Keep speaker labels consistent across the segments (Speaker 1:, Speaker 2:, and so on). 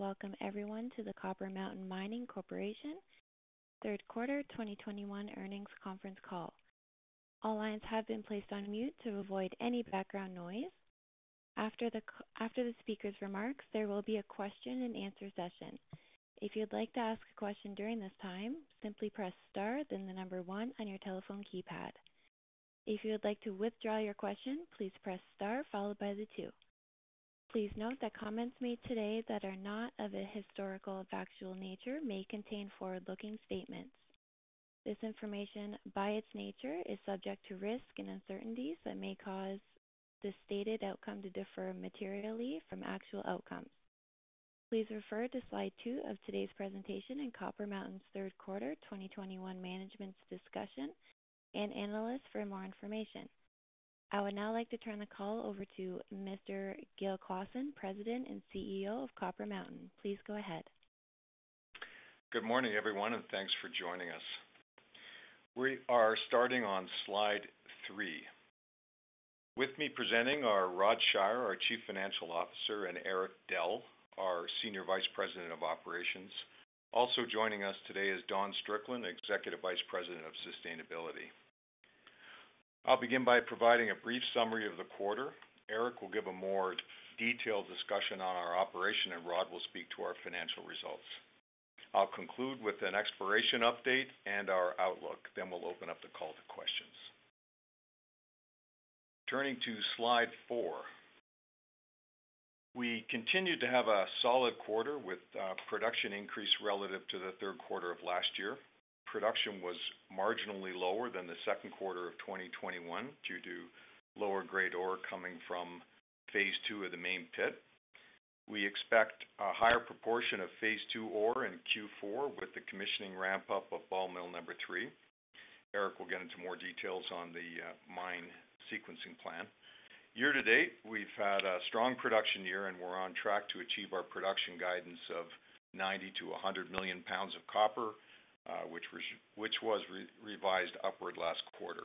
Speaker 1: Welcome everyone to the Copper Mountain Mining Corporation third quarter 2021 earnings conference call. All lines have been placed on mute to avoid any background noise. After the speaker's remarks, there will be a question-and-answer session. If you'd like to ask a question during this time, simply press star then the number one on your telephone keypad. If you would like to withdraw your question, please press star followed by the two. Please note that comments made today that are not of a historical factual nature may contain forward-looking statements. This information, by its nature, is subject to risks and uncertainties that may cause the stated outcome to differ materially from actual outcomes. Please refer to slide two of today's presentation in Copper Mountain's third quarter 2021 management's discussion and analysis for more information. I would now like to turn the call over to Mr. Gil Clausen, President and CEO of Copper Mountain. Please go ahead.
Speaker 2: Good morning, everyone, and thanks for joining us. We are starting on slide three. With me presenting are Rod Shier, our Chief Financial Officer, and Eric Dell, our Senior Vice President of Operations. Also joining us today is Don Strickland, Executive Vice President of Sustainability. I'll begin by providing a brief summary of the quarter. Eric will give a more detailed discussion on our operation, and Rod will speak to our financial results. I'll conclude with an exploration update and our outlook, then we'll open up the call to questions. Turning to slide four. We continued to have a solid quarter with uh, production increase relative to the third quarter of last year. Production was marginally lower than the second quarter of 2021 due to lower grade ore coming from phase two of the main pit. We expect a higher proportion of phase two ore in Q4 with the commissioning ramp-up of ball mill number three. Eric will get into more details on the uh, mine sequencing plan. Year to date, we've had a strong production year, and we're on track to achieve our production guidance of 90 million-100 million pounds of copper, Uh, which was revised upward last quarter.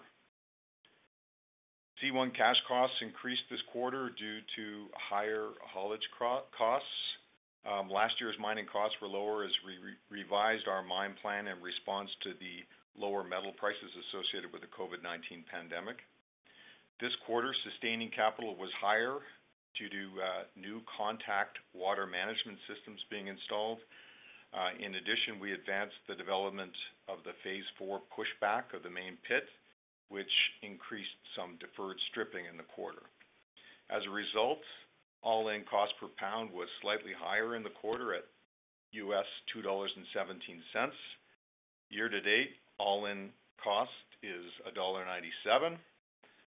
Speaker 2: C1 cash costs increased this quarter due to higher haulage costs. Um, last year's mining costs were lower as we revised our mine plan in response to the lower metal prices associated with the COVID-19 pandemic. This quarter, sustaining capital was higher due to uh, new contact water management systems being installed. Uh, in addition, we advanced the development of the phase IV pushback of the main pit, which increased some deferred stripping in the quarter. As a result, all-in cost per pound was slightly higher in the quarter at $2.17. Year to date, all-in cost is $1.97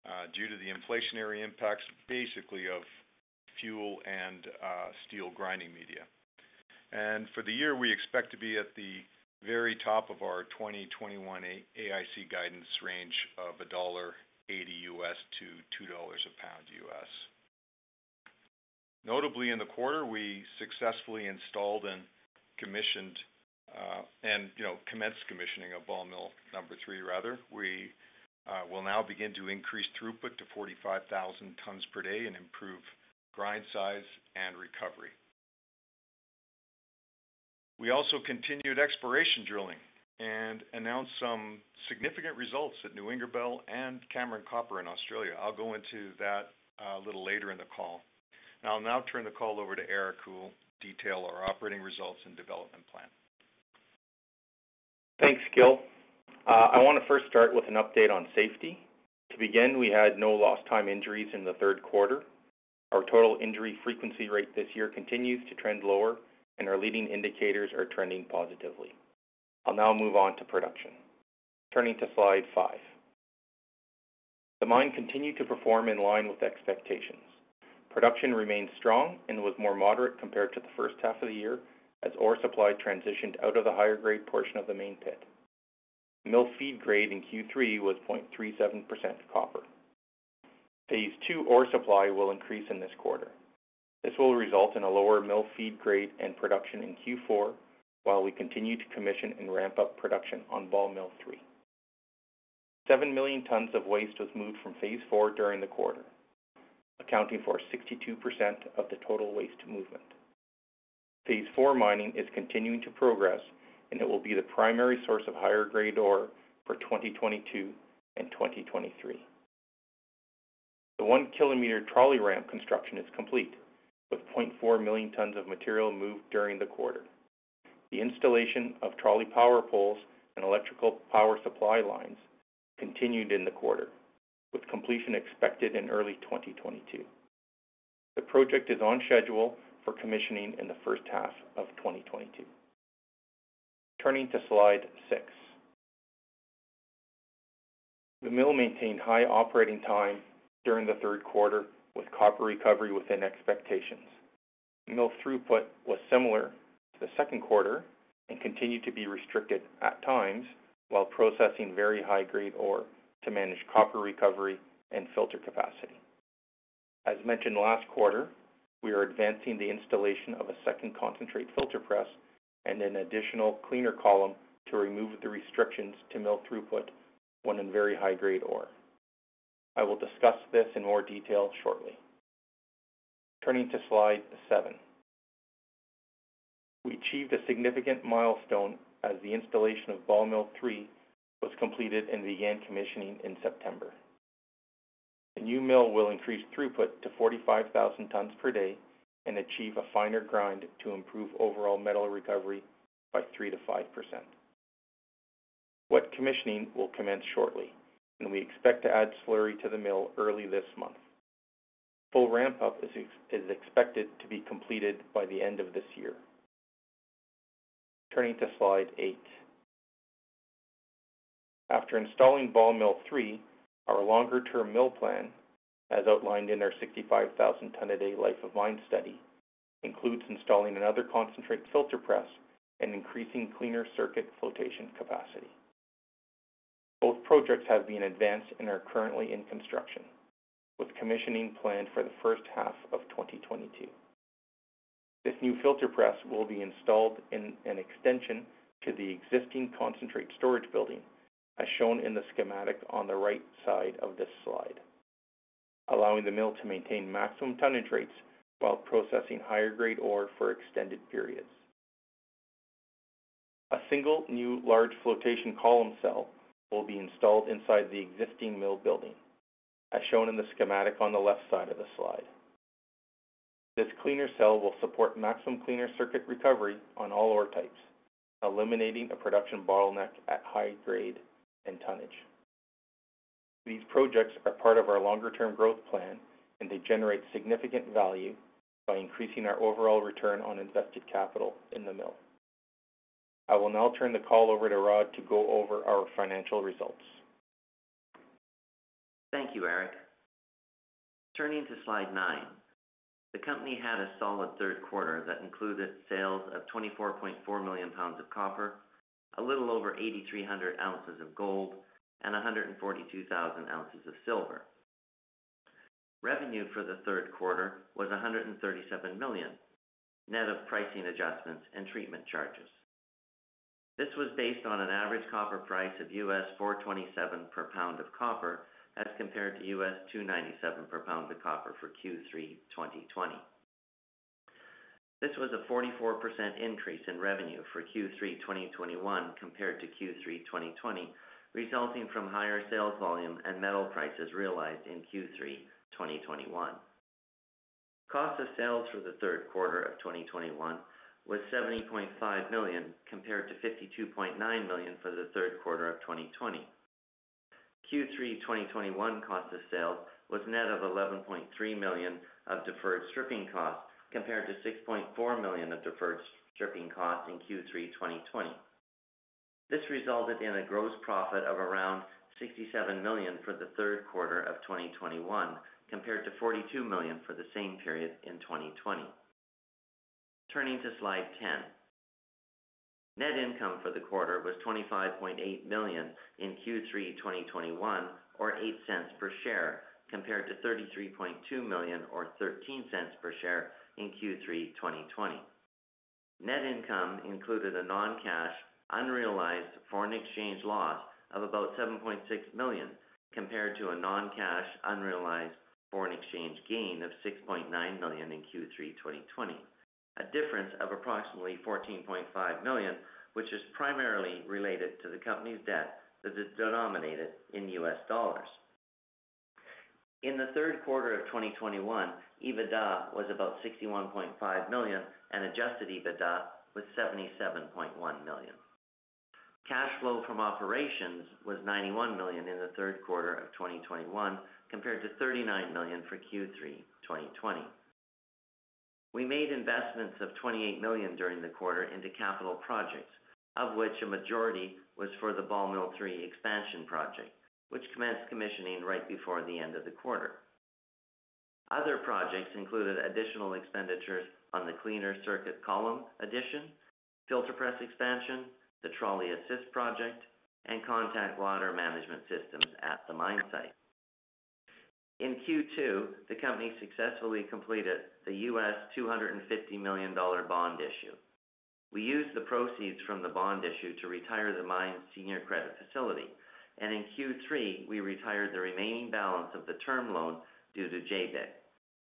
Speaker 2: uh, due to the inflationary impacts, basically of fuel and uh, steel grinding media. And for the year, we expect to be at the very top of our 2021 AIC guidance range of $1.80-$2 a pound. U.S. Notably in the quarter, we successfully installed and commissioned, uh, and, you know, commenced commissioning of ball mill number three rather. We uh, will now begin to increase throughput to 45,000 tons per day and improve grind size and recovery. We also continued exploration drilling and announced some significant results at New Ingerbelle and Cameron Copper in Australia. I'll go into that a little later in the call. I'll now turn the call over to Eric, who will detail our operating results and development plan.
Speaker 3: Thanks, Gil. Uh, I wanna first start with an update on safety. To begin, we had no lost time injuries in the third quarter. Our total injury frequency rate this year continues to trend lower, and our leading indicators are trending positively. I'll now move on to production. Turning to slide five. The mine continued to perform in line with expectations. Production remained strong and was more moderate compared to the first half of the year as ore supply transitioned out of the higher grade portion of the main pit. Mill feed grade in Q3 was 0.37% copper. Phase two ore supply will increase in this quarter. This will result in a lower mill feed grade and production in Q4 while we continue to commission and ramp up production on Ball Mill 3. 7 million tons of waste was moved from phase four during the quarter, accounting for 62% of the total waste movement. Phase four mining is continuing to progress, and it will be the primary source of higher grade ore for 2022 and 2023. The 1-kilometer trolley ramp construction is complete, with 0.4 million tons of material moved during the quarter. The installation of trolley power poles and electrical power supply lines continued in the quarter, with completion expected in early 2022. The project is on schedule for commissioning in the first half of 2022. Turning to slide six. The mill maintained high operating time during the third quarter with copper recovery within expectations. Mill throughput was similar to the second quarter and continued to be restricted at times while processing very high-grade ore to manage copper recovery and filter capacity. As mentioned last quarter, we are advancing the installation of a second concentrate filter press and an additional cleaner column to remove the restrictions to mill throughput when in very high-grade ore. I will discuss this in more detail shortly. Turning to slide seven. We achieved a significant milestone as the installation of Ball Mill 3 was completed and began commissioning in September. The new mill will increase throughput to 45,000 tons per day and achieve a finer grind to improve overall metal recovery by 3%-5%. Wet commissioning will commence shortly, and we expect to add slurry to the mill early this month. Full ramp-up is expected to be completed by the end of this year. Turning to slide eight. After installing Ball Mill 3, our longer-term mill plan, as outlined in our 65,000 ton a day life of mine study, includes installing another concentrate filter press and increasing cleaner circuit flotation capacity. Both projects have been advanced and are currently in construction, with commissioning planned for the first half of 2022. This new filter press will be installed in an extension to the existing concentrate storage building, as shown in the schematic on the right side of this slide, allowing the mill to maintain maximum tonnage rates while processing higher grade ore for extended periods. A single new large flotation column cell will be installed inside the existing mill building, as shown in the schematic on the left side of the slide. This cleaner cell will support maximum cleaner circuit recovery on all ore types, eliminating a production bottleneck at high grade and tonnage. These projects are part of our longer-term growth plan, and they generate significant value by increasing our overall return on invested capital in the mill. I will now turn the call over to Rod to go over our financial results.
Speaker 4: Thank you, Eric. Turning to slide nine. The company had a solid third quarter that included sales of 24.4 million pounds of copper, a little over 8,300 ounces of gold, and 142,000 ounces of silver. Revenue for the third quarter was 137 million, net of pricing adjustments and treatment charges. This was based on an average copper price of $4.27 per pound of copper as compared to $2.97 per pound of copper for Q3 2020. This was a 44% increase in revenue for Q3 2021 compared to Q3 2020, resulting from higher sales volume and metal prices realized in Q3 2021. Cost of sales for the third quarter of 2021 was 70.5 million compared to 52.9 million for the third quarter of 2020. Q3 2021 cost of sales was net of 11.3 million of deferred stripping costs compared to 6.4 million of deferred stripping costs in Q3 2020. This resulted in a gross profit of around 67 million for the third quarter of 2021 compared to 42 million for the same period in 2020. Turning to slide 10. Net income for the quarter was 25.8 million in Q3 2021, or 0.08 per share, compared to 33.2 million or 0.13 per share in Q3 2020. Net income included a non-cash unrealized foreign exchange loss of about 7.6 million, compared to a non-cash unrealized foreign exchange gain of 6.9 million in Q3 2020. A difference of approximately 14.5 million, which is primarily related to the company's debt that is denominated in US dollars. In the third quarter of 2021, EBITDA was about 61.5 million, and adjusted EBITDA was 77.1 million. Cash flow from operations was 91 million in the third quarter of 2021, compared to 39 million for Q3 2020. We made investments of 28 million during the quarter into capital projects, of which a majority was for the Ball Mill 3 expansion project, which commenced commissioning right before the end of the quarter. Other projects included additional expenditures on the cleaner circuit column addition, filter press expansion, the trolley assist project, and contact water management systems at the mine site. In Q2, the company successfully completed the U.S. $250 million bond issue. We used the proceeds from the bond issue to retire the mine's senior credit facility, and in Q3, we retired the remaining balance of the term loan due to JBIC,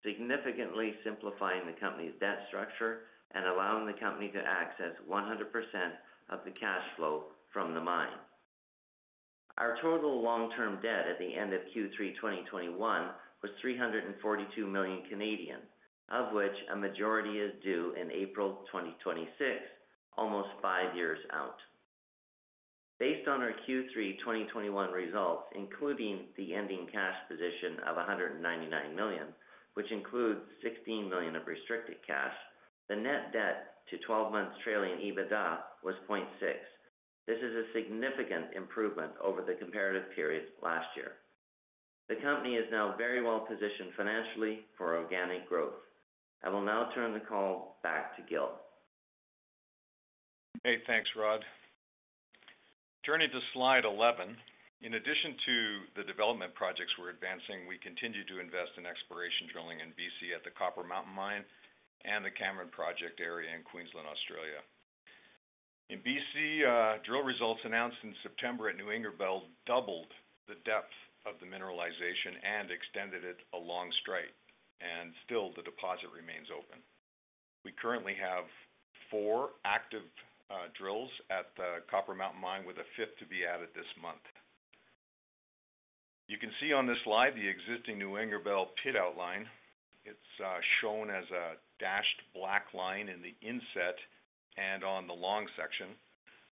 Speaker 4: significantly simplifying the company's debt structure and allowing the company to access 100% of the cash flow from the mine. Our total long-term debt at the end of Q3 2021 was 342 million, of which a majority is due in April 2026, almost five years out. Based on our Q3 2021 results, including the ending cash position of 199 million, which includes 16 million of restricted cash, the net debt to 12 months trailing EBITDA was 0.6. This is a significant improvement over the comparative period last year. The company is now very well positioned financially for organic growth. I will now turn the call back to Gil.
Speaker 2: Hey, thanks, Rod. Turning to slide 11. In addition to the development projects we're advancing, we continue to invest in exploration drilling in BC at the Copper Mountain Mine and the Cameron Project area in Queensland, Australia. In BC, uh, drill results announced in September at New Ingerbelle doubled the depth of the mineralization and extended it along strike, and still the deposit remains open. We currently have four active uh, drills at the Copper Mountain Mine, with a fifth to be added this month. You can see on this slide the existing New Ingerbelle pit outline. It's uh, shown as a dashed black line in the inset and on the long section.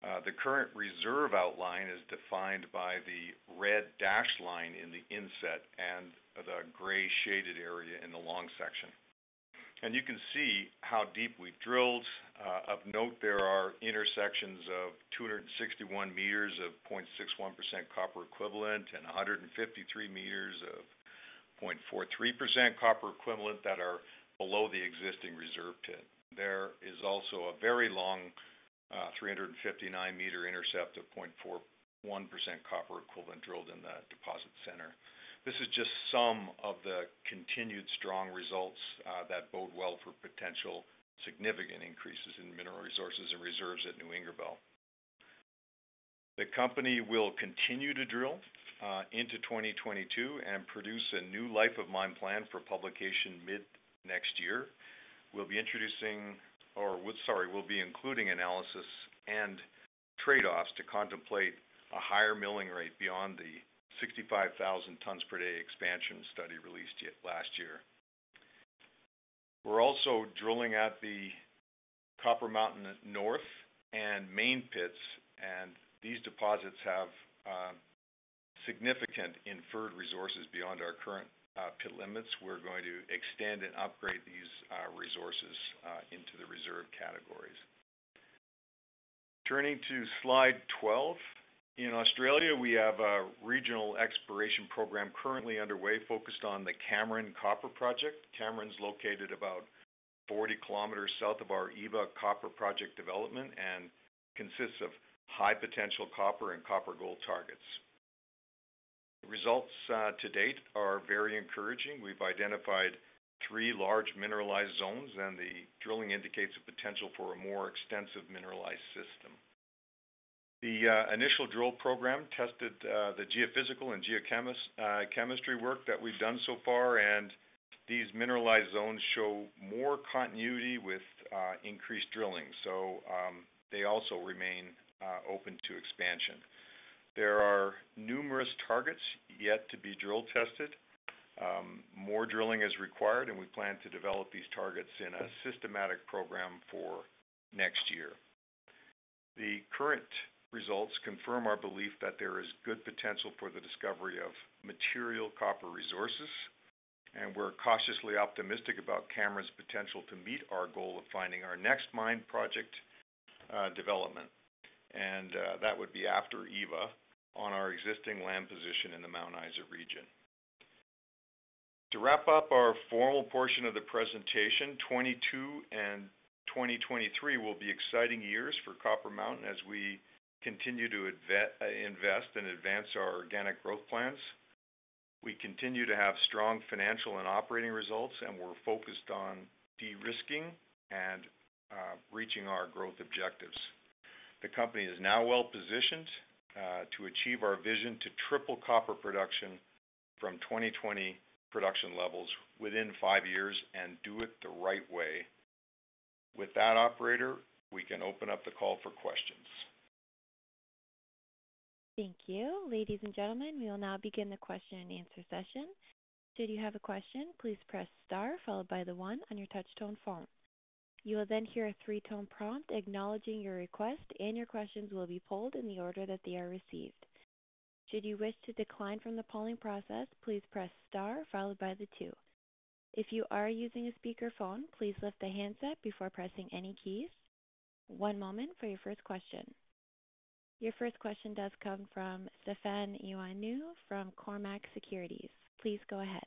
Speaker 2: Uh, the current reserve outline is defined by the red dashed line in the inset and the gray shaded area in the long section. And you can see how deep we've drilled. Uh, of note, there are intersections of 261 meters of 0.61% copper equivalent and 153 meters of 0.43% copper equivalent that are below the existing reserve pit. There is also a very long uh, 359-meter intercept of 0.41% copper equivalent drilled in the deposit center. This is just some of the continued strong results uh, that bode well for potential significant increases in mineral resources and reserves at New Ingerbelle. The company will continue to drill uh, into 2022 and produce a new life of mine plan for publication mid-next year. We'll be introducing, or sorry, we'll be including analysis and trade-offs to contemplate a higher milling rate beyond the 65,000 tons per day expansion study released last year. We're also drilling at the Copper Mountain North and Main pits, and these deposits have uh, significant inferred resources beyond our current Uh, pit limits. We're going to extend and upgrade these uh, resources uh, into the reserve categories. Turning to slide 12. In Australia, we have a regional exploration program currently underway focused on the Cameron Copper Project. Cameron's located about 40 kilometers south of our Eva Copper Project development and consists of high potential copper and copper gold targets. Results uh, to date are very encouraging. We've identified three large mineralized zones, and the drilling indicates a potential for a more extensive mineralized system. The uh, initial drill program tested uh, the geophysical and geochemistry work that we've done so far, and these mineralized zones show more continuity with increased drilling. So um they also remain open to expansion. There are numerous targets yet to be drill tested. Um, more drilling is required, and we plan to develop these targets in a systematic program for next year. The current results confirm our belief that there is good potential for the discovery of material copper resources, and we're cautiously optimistic about Cameron's potential to meet our goal of finding our next mine project uh, development. And uh, that would be after Eva on our existing land position in the Mount Isa region. To wrap up our formal portion of the presentation, 2022 and 2023 will be exciting years for Copper Mountain as we continue to invest and advance our organic growth plans. We continue to have strong financial and operating results, and we're focused on de-risking and uh, reaching our growth objectives. The company is now well-positioned Uh, to achieve our vision to triple copper production from 2020 production levels within five years and do it the right way. With that, operator, we can open up the call for questions.
Speaker 1: Thank you. Ladies and gentlemen, we will now begin the question and answer session. Should you have a question, please press star followed by the one on your touch tone phone. You will then hear a three-tone prompt acknowledging your request, and your questions will be polled in the order that they are received. Should you wish to decline from the polling process, please press star followed by the two. If you are using a speakerphone, please lift the handset before pressing any keys. One moment for your first question. Your first question does come from Stefan Ioannou from Cormark Securities. Please go ahead.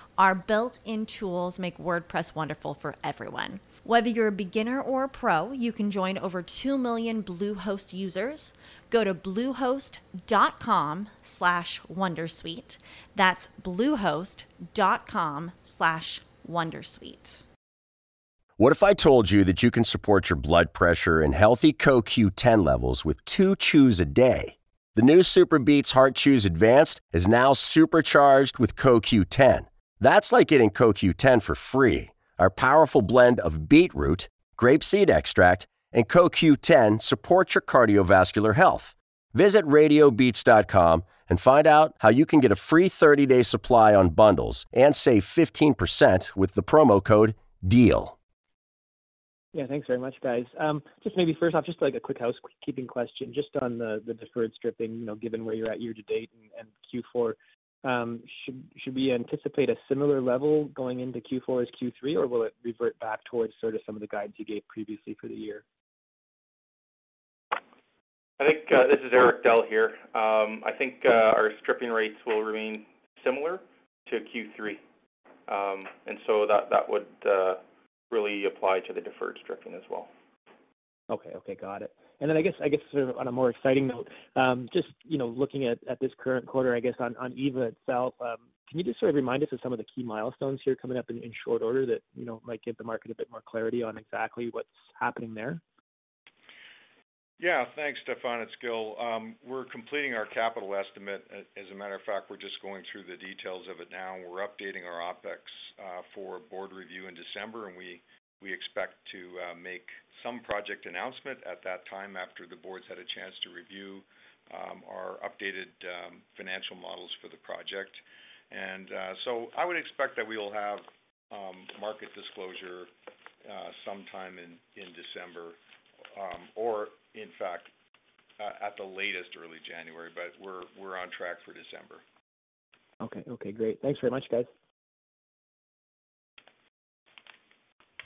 Speaker 5: our built-in tools make WordPress wonderful for everyone. Whether you're a beginner or a pro, you can join over 2 million Bluehost users. Go to bluehost.com slash wondersuite. That's bluehost.com slash wondersuite.
Speaker 6: What if I told you that you can support your blood pressure and healthy CoQ10 levels with two chews a day? The new Super Beets Heart Chews Advanced is now supercharged with CoQ10. That's like getting CoQ10 for free. Our powerful blend of beetroot, grapeseed extract, and CoQ10 supports your cardiovascular health. Visit radiobeats.com and find out how you can get a free 30-day supply on bundles and save 15% with the promo code DEAL.
Speaker 7: Yeah, thanks very much, guys. Um, Just maybe first off, just like a quick housekeeping question, just on the the deferred stripping, you know, given where you're at year to date and, and Q4, Um, should should we anticipate a similar level going into Q4 as Q3, or will it revert back towards sort of some of the guidance you gave previously for the year?
Speaker 3: I think uh, this is Eric Dell here. Um, I think uh, our stripping rates will remain similar to Q3. Um, and so That would uh, really apply to the deferred stripping as well.
Speaker 7: Okay, okay. Got it. I guess I guess sort of on a more exciting note, um, just, you know, looking at at this current quarter, I guess on on Eva itself, um, can you just sort of remind us of some of the key milestones here coming up in in short order that, you know, might give the market a bit more clarity on exactly what's happening there?
Speaker 2: Yeah. Thanks, Stefan. It's Gil. We're completing our capital estimate. As a matter of fact, we're just going through the details of it now. We're updating our OpEx uh, for board review in December, and we expect to uh, make some project announcement at that time after the board's had a chance to review um, our updated um, financial models for the project. And uh so I would expect that we will have um, market disclosure uh, sometime in December, or in fact, uh, at the latest, early January, but we're on track for December.
Speaker 7: Okay. Okay, great. Thanks very much, guys.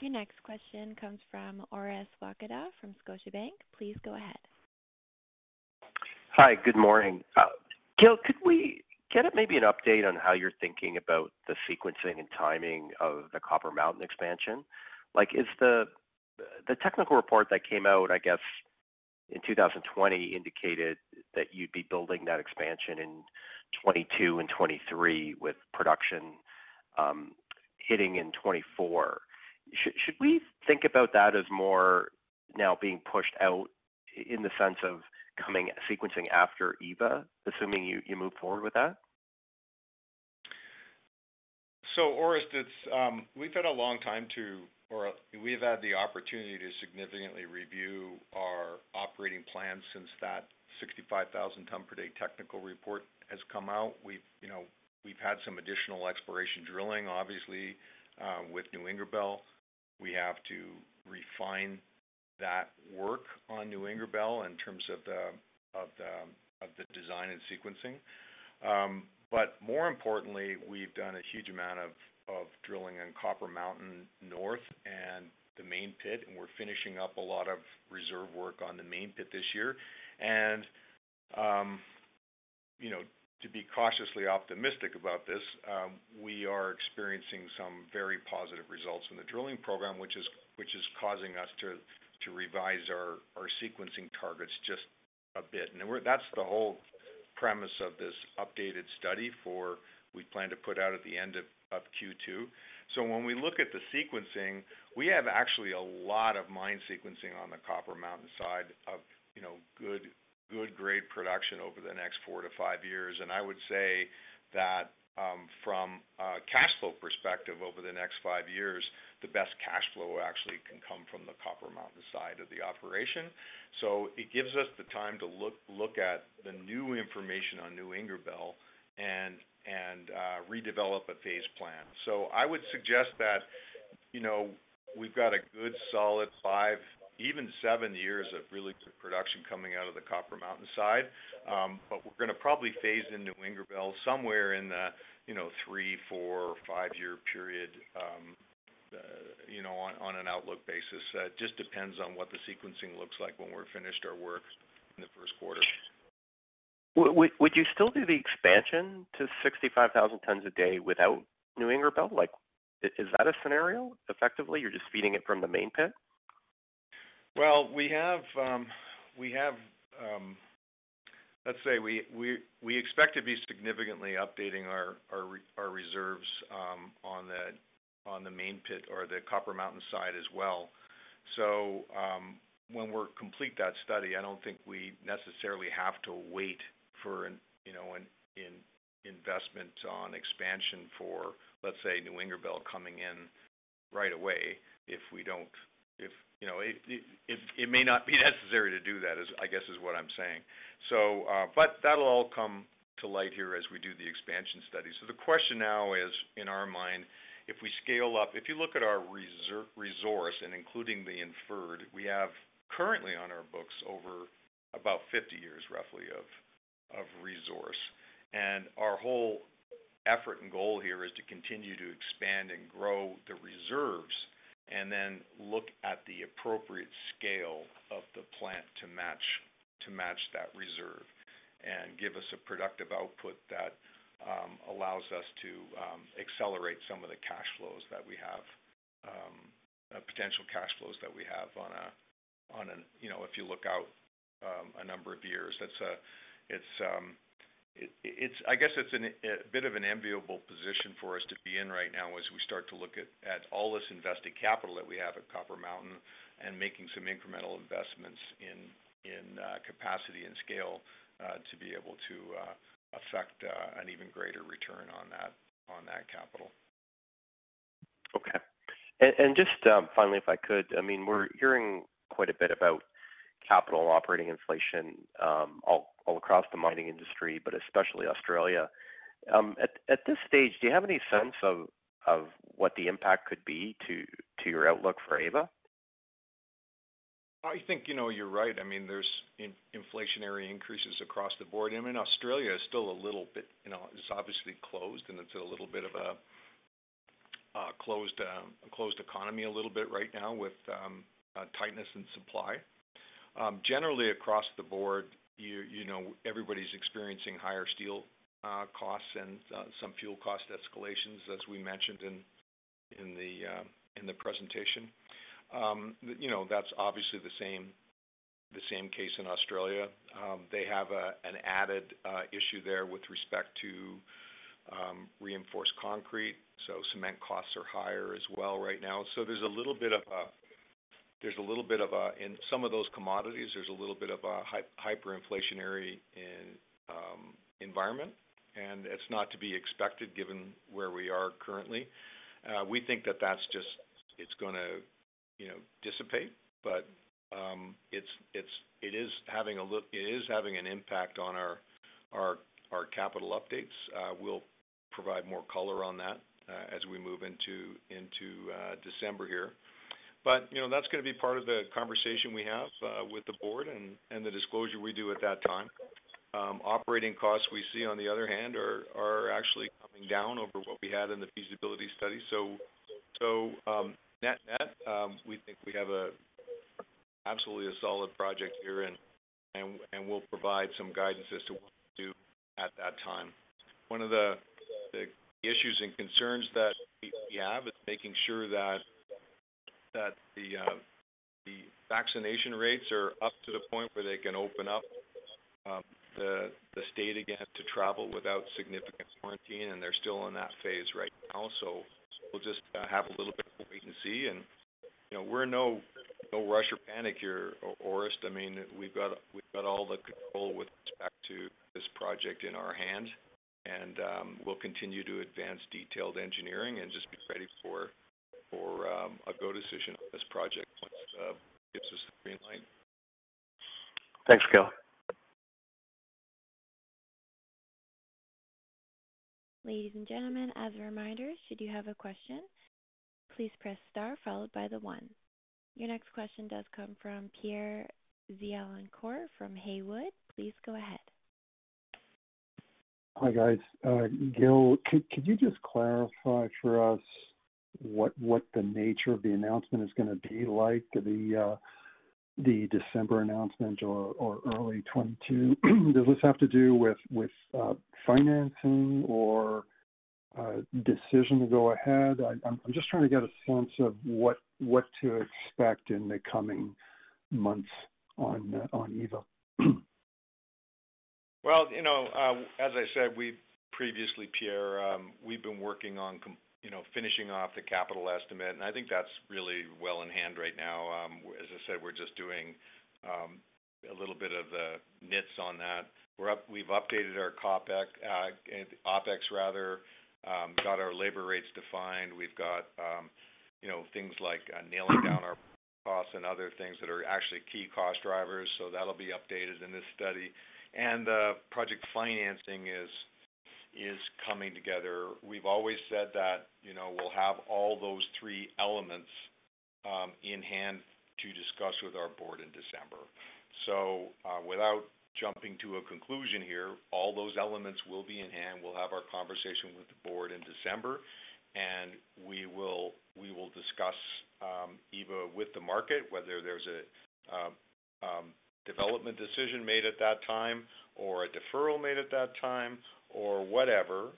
Speaker 1: Your next question comes from Orest Wowkodaw from Scotiabank. Please go ahead.
Speaker 8: Hi, good morning. Uh, Gil, could we get maybe an update on how you're thinking about the sequencing and timing of the Copper Mountain expansion? Like, is the technical report that came out, I guess, in 2020 indicated that you'd be building that expansion in 2022 and 2023 with production um, hitting in 2024. Should we think about that as more now being pushed out in the sense of coming sequencing after Eva, assuming you you move forward with that?
Speaker 2: So, Orest, it's um, we've had a long time to, or we've had the opportunity to significantly review our operating plans since that 65,000 ton per day technical report has come out. We've, you know, we've had some additional exploration drilling, obviously, uh, with New Ingerbelle. We have to refine that work on New Ingerbelle in terms of the design and sequencing. Um but more importantly, we've done a huge amount of drilling on Copper Mountain North and the main pit, and we're finishing up a lot of reserve work on the main pit this year. You know, to be cautiously optimistic about this, um, we are experiencing some very positive results in the drilling program, which is causing us to revise our sequencing targets just a bit. That's the whole premise of this updated study for we plan to put out at the end of Q2. So When we look at the sequencing, we have actually a lot of mine sequencing on the Copper Mountain side of, grade production over the next four to five years. And I would say that, um, from a cash flow perspective over the next five years, the best cash flow actually can come from the Copper Mountain side of the operation. So it gives us the time to look at the new information on New Ingerbelle and uh, redevelop a phase plan. So I would suggest that, you know, we've got a good solid five, even seven years of really good production coming out of the Copper Mountain side. Um, but we're gonna probably phase in New Ingerbelle somewhere in the, you know, three, four, five-year period, um, uh, you know, on an outlook basis. It just depends on what the sequencing looks like when we're finished our work in the first quarter.
Speaker 8: Would would you still do the expansion to 65,000 tons a day without New Ingerbelle? Like, is that a scenario? Effectively, you're just feeding it from the main pit?
Speaker 2: Well, we have, um, we have um, let's say we we expect to be significantly updating our re our reserves um, on the on the main pit or the Copper Mountain side as well. So um when we're complete that study, I don't think we necessarily have to wait for an you know, an investment on expansion for, let's say, New Ingerbelle coming in right away. If you know, it may not be necessary to do that, I guess, is what I'm saying. So, uh, But that'll all come to light here as we do the expansion study. So the question now is, in our mind, if we scale up. If you look at our resource and including the inferred, we have currently on our books over about 50 years, roughly, of resource. And our whole effort and goal here is to continue to expand and grow the reserves and then look at the appropriate scale of the plant to match that reserve and give us a productive output that um, allows us to um, accelerate some of the cash flows that we have, um, uh, potential cash flows that we have on a, you know, if you look out a number of years. I guess it's a bit of an enviable position for us to be in right now as we start to look at all this invested capital that we have at Copper Mountain and making some incremental investments in uh, capacity and scale uh, to be able to uh, affect an even greater return on that capital.
Speaker 8: Okay. And and just um, finally, if I could, I mean, we're hearing quite a bit about capital operating inflation um, all across the mining industry, but especially Australia. Um, at this stage, do you have any sense of what the impact could be to your outlook for Eva?
Speaker 2: I think, you know, you're right. I mean, there's inflationary increases across the board. I mean, Australia is still a little bit, you know, it's obviously closed, and it's a little bit of a um, closed economy a little bit right now with tightness in supply. Um, generally across the board, you know, everybody's experiencing higher steel uh, costs and uh, some fuel cost escalations, as we mentioned in uh, the presentation. Um, you know, that's obviously the same case in Australia. Um, they have an added issue there with respect to reinforced concrete, so cement costs are higher as well right now. So there's a little bit of a in some of those commodities, there's a little bit of a hyperinflationary um, environment, and it's not to be expected given where we are currently. Uh, we think that that's just, it's gonna, you know, dissipate, but um, it is having an impact on our capital updates. Uh, we'll provide more color on that uh, as we move into December here. But you know, that's gonna be part of the conversation we have uh, with the board and and the disclosure we do at that time. Um, operating costs we see, on the other hand, are are actually coming down over what we had in the feasibility study. So, so um, Net-net, um, we think we have a absolutely a solid project here, and we'll provide some guidance as to what to do at that time. One of the issues and concerns that we have is making sure that Uh, the vaccination rates are up to the point where they can open up um, the the state again to travel without significant quarantine, and they're still in that phase right now. So we'll just uh, have a little bit of wait and see. and You know, we're in no rush or panic here, Orest. I mean, we've got we've got all the control with respect to this project in our hands, and um, we'll continue to advance detailed engineering and just be ready for Um, a go decision on this project once it gives us the green light.
Speaker 8: Thanks, Gil.
Speaker 1: Ladies and gentlemen, as a reminder, should you have a question, please press star followed by the one. Your next question does come from Pierre Vaillancourt from Haywood. Please go ahead.
Speaker 9: Hi, guys. Uh, Gil, could you just clarify for us what the nature of the announcement is gonna be like, the uh, December announcement or early 2022? Does this have to do with uh, financing or uh, decision to go ahead? I'm just trying to get a sense of what to expect in the coming months on Eva.
Speaker 2: Well, you know, as I said, we previously, Pierre, um, we've been working on you know, finishing off the capital estimate, and I think that's really well in hand right now. Um, as I said, we're just doing um, a little bit of the nits on that. We've updated our uh, OpEx rather, um, got our labor rates defined. We've got you know, things like uh, nailing down our costs and other things that are actually key cost drivers. So that'll be updated in this study. And the project financing is coming together. We've always said that, you know, we'll have all those three elements um, in hand to discuss with our board in December. So uh without jumping to a conclusion here, all those elements will be in hand. We'll have our conversation with the board in December, and we will discuss um, Eva with the market, whether there's a um, development decision made at that time or a deferral made at that time or whatever.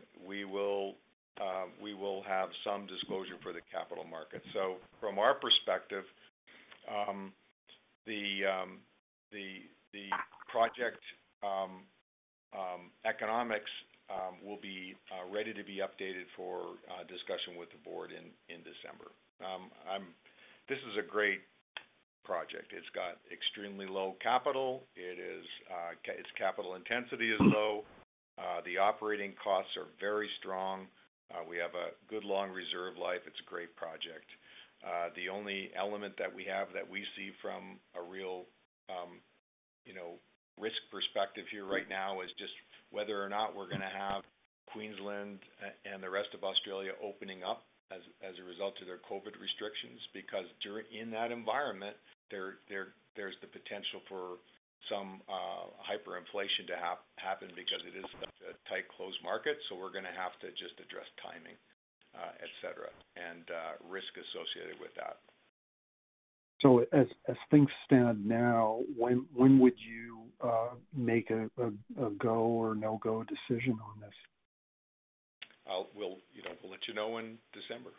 Speaker 2: Uh, we will have some disclosure for the capital market. So from our perspective, um, um, the project um, economics will be uh, ready to be updated for uh, discussion with the board in December. This is a great project. It's got extremely low capital. It is, its capital intensity is low. Uh, the operating costs are very strong. Uh, we have a good long reserve life. It's a great project. Uh, the only element that we have that we see from a real, um, you know, risk perspective here right now is just whether or not we're gonna have Queensland and the rest of Australia opening up as a result of their COVID restrictions. Because in that environment, there's the potential for some uh, hyperinflation to happen because it is such a tight closed market. So we're gonna have to just address timing, uh, et cetera, and uh, risk associated with that.
Speaker 9: So as as things stand now, when would you make a go or no-go decision on this?
Speaker 2: We'll, you know, we'll let you know in December.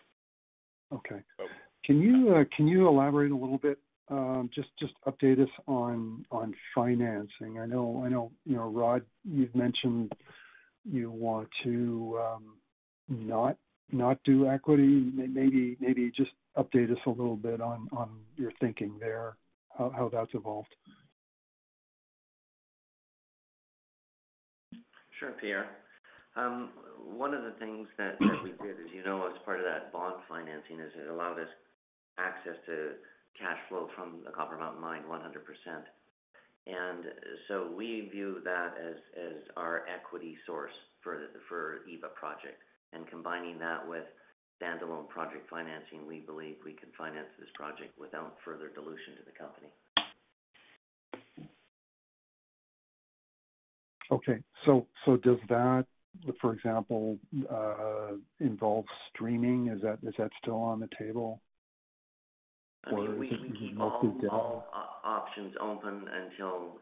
Speaker 9: Okay.
Speaker 2: Okay.
Speaker 9: Can you elaborate a little bit, Um, just update us on financing? I know, you know, Rod, you've mentioned you want to um, not do equity. Maybe just update us a little bit on your thinking there, how that's evolved.
Speaker 4: Sure, Pierre. Um, one of the things that we did, as you know, as part of that bond financing, is it allowed us access to cash flow from the Copper Mountain Mine 100%. And so we view that as our equity source for the Eva project. And combining that with standalone project financing, we believe we can finance this project without further dilution to the company.
Speaker 9: Okay. So does that, for example, uh, involve streaming? Is that still on the table?
Speaker 4: I mean, we keep all all options open until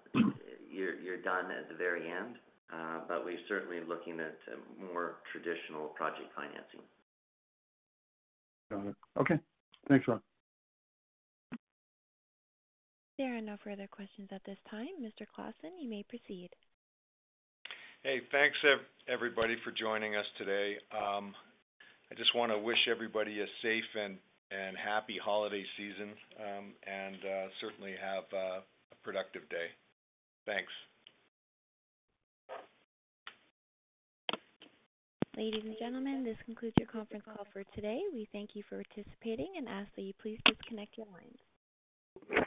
Speaker 4: you're you're done at the very end. Uh, but we're certainly looking at more traditional project financing.
Speaker 9: Got it. Okay. Thanks, Ron.
Speaker 1: There are no further questions at this time. Mr. Clausen, you may proceed.
Speaker 2: Hey, thanks everybody for joining us today. I just wanna wish everybody a safe and happy holiday season, um, and uh, certainly have uh, a productive day. Thanks.
Speaker 1: Ladies and gentlemen, this concludes your conference call for today. We thank you for participating and ask that you please disconnect your lines.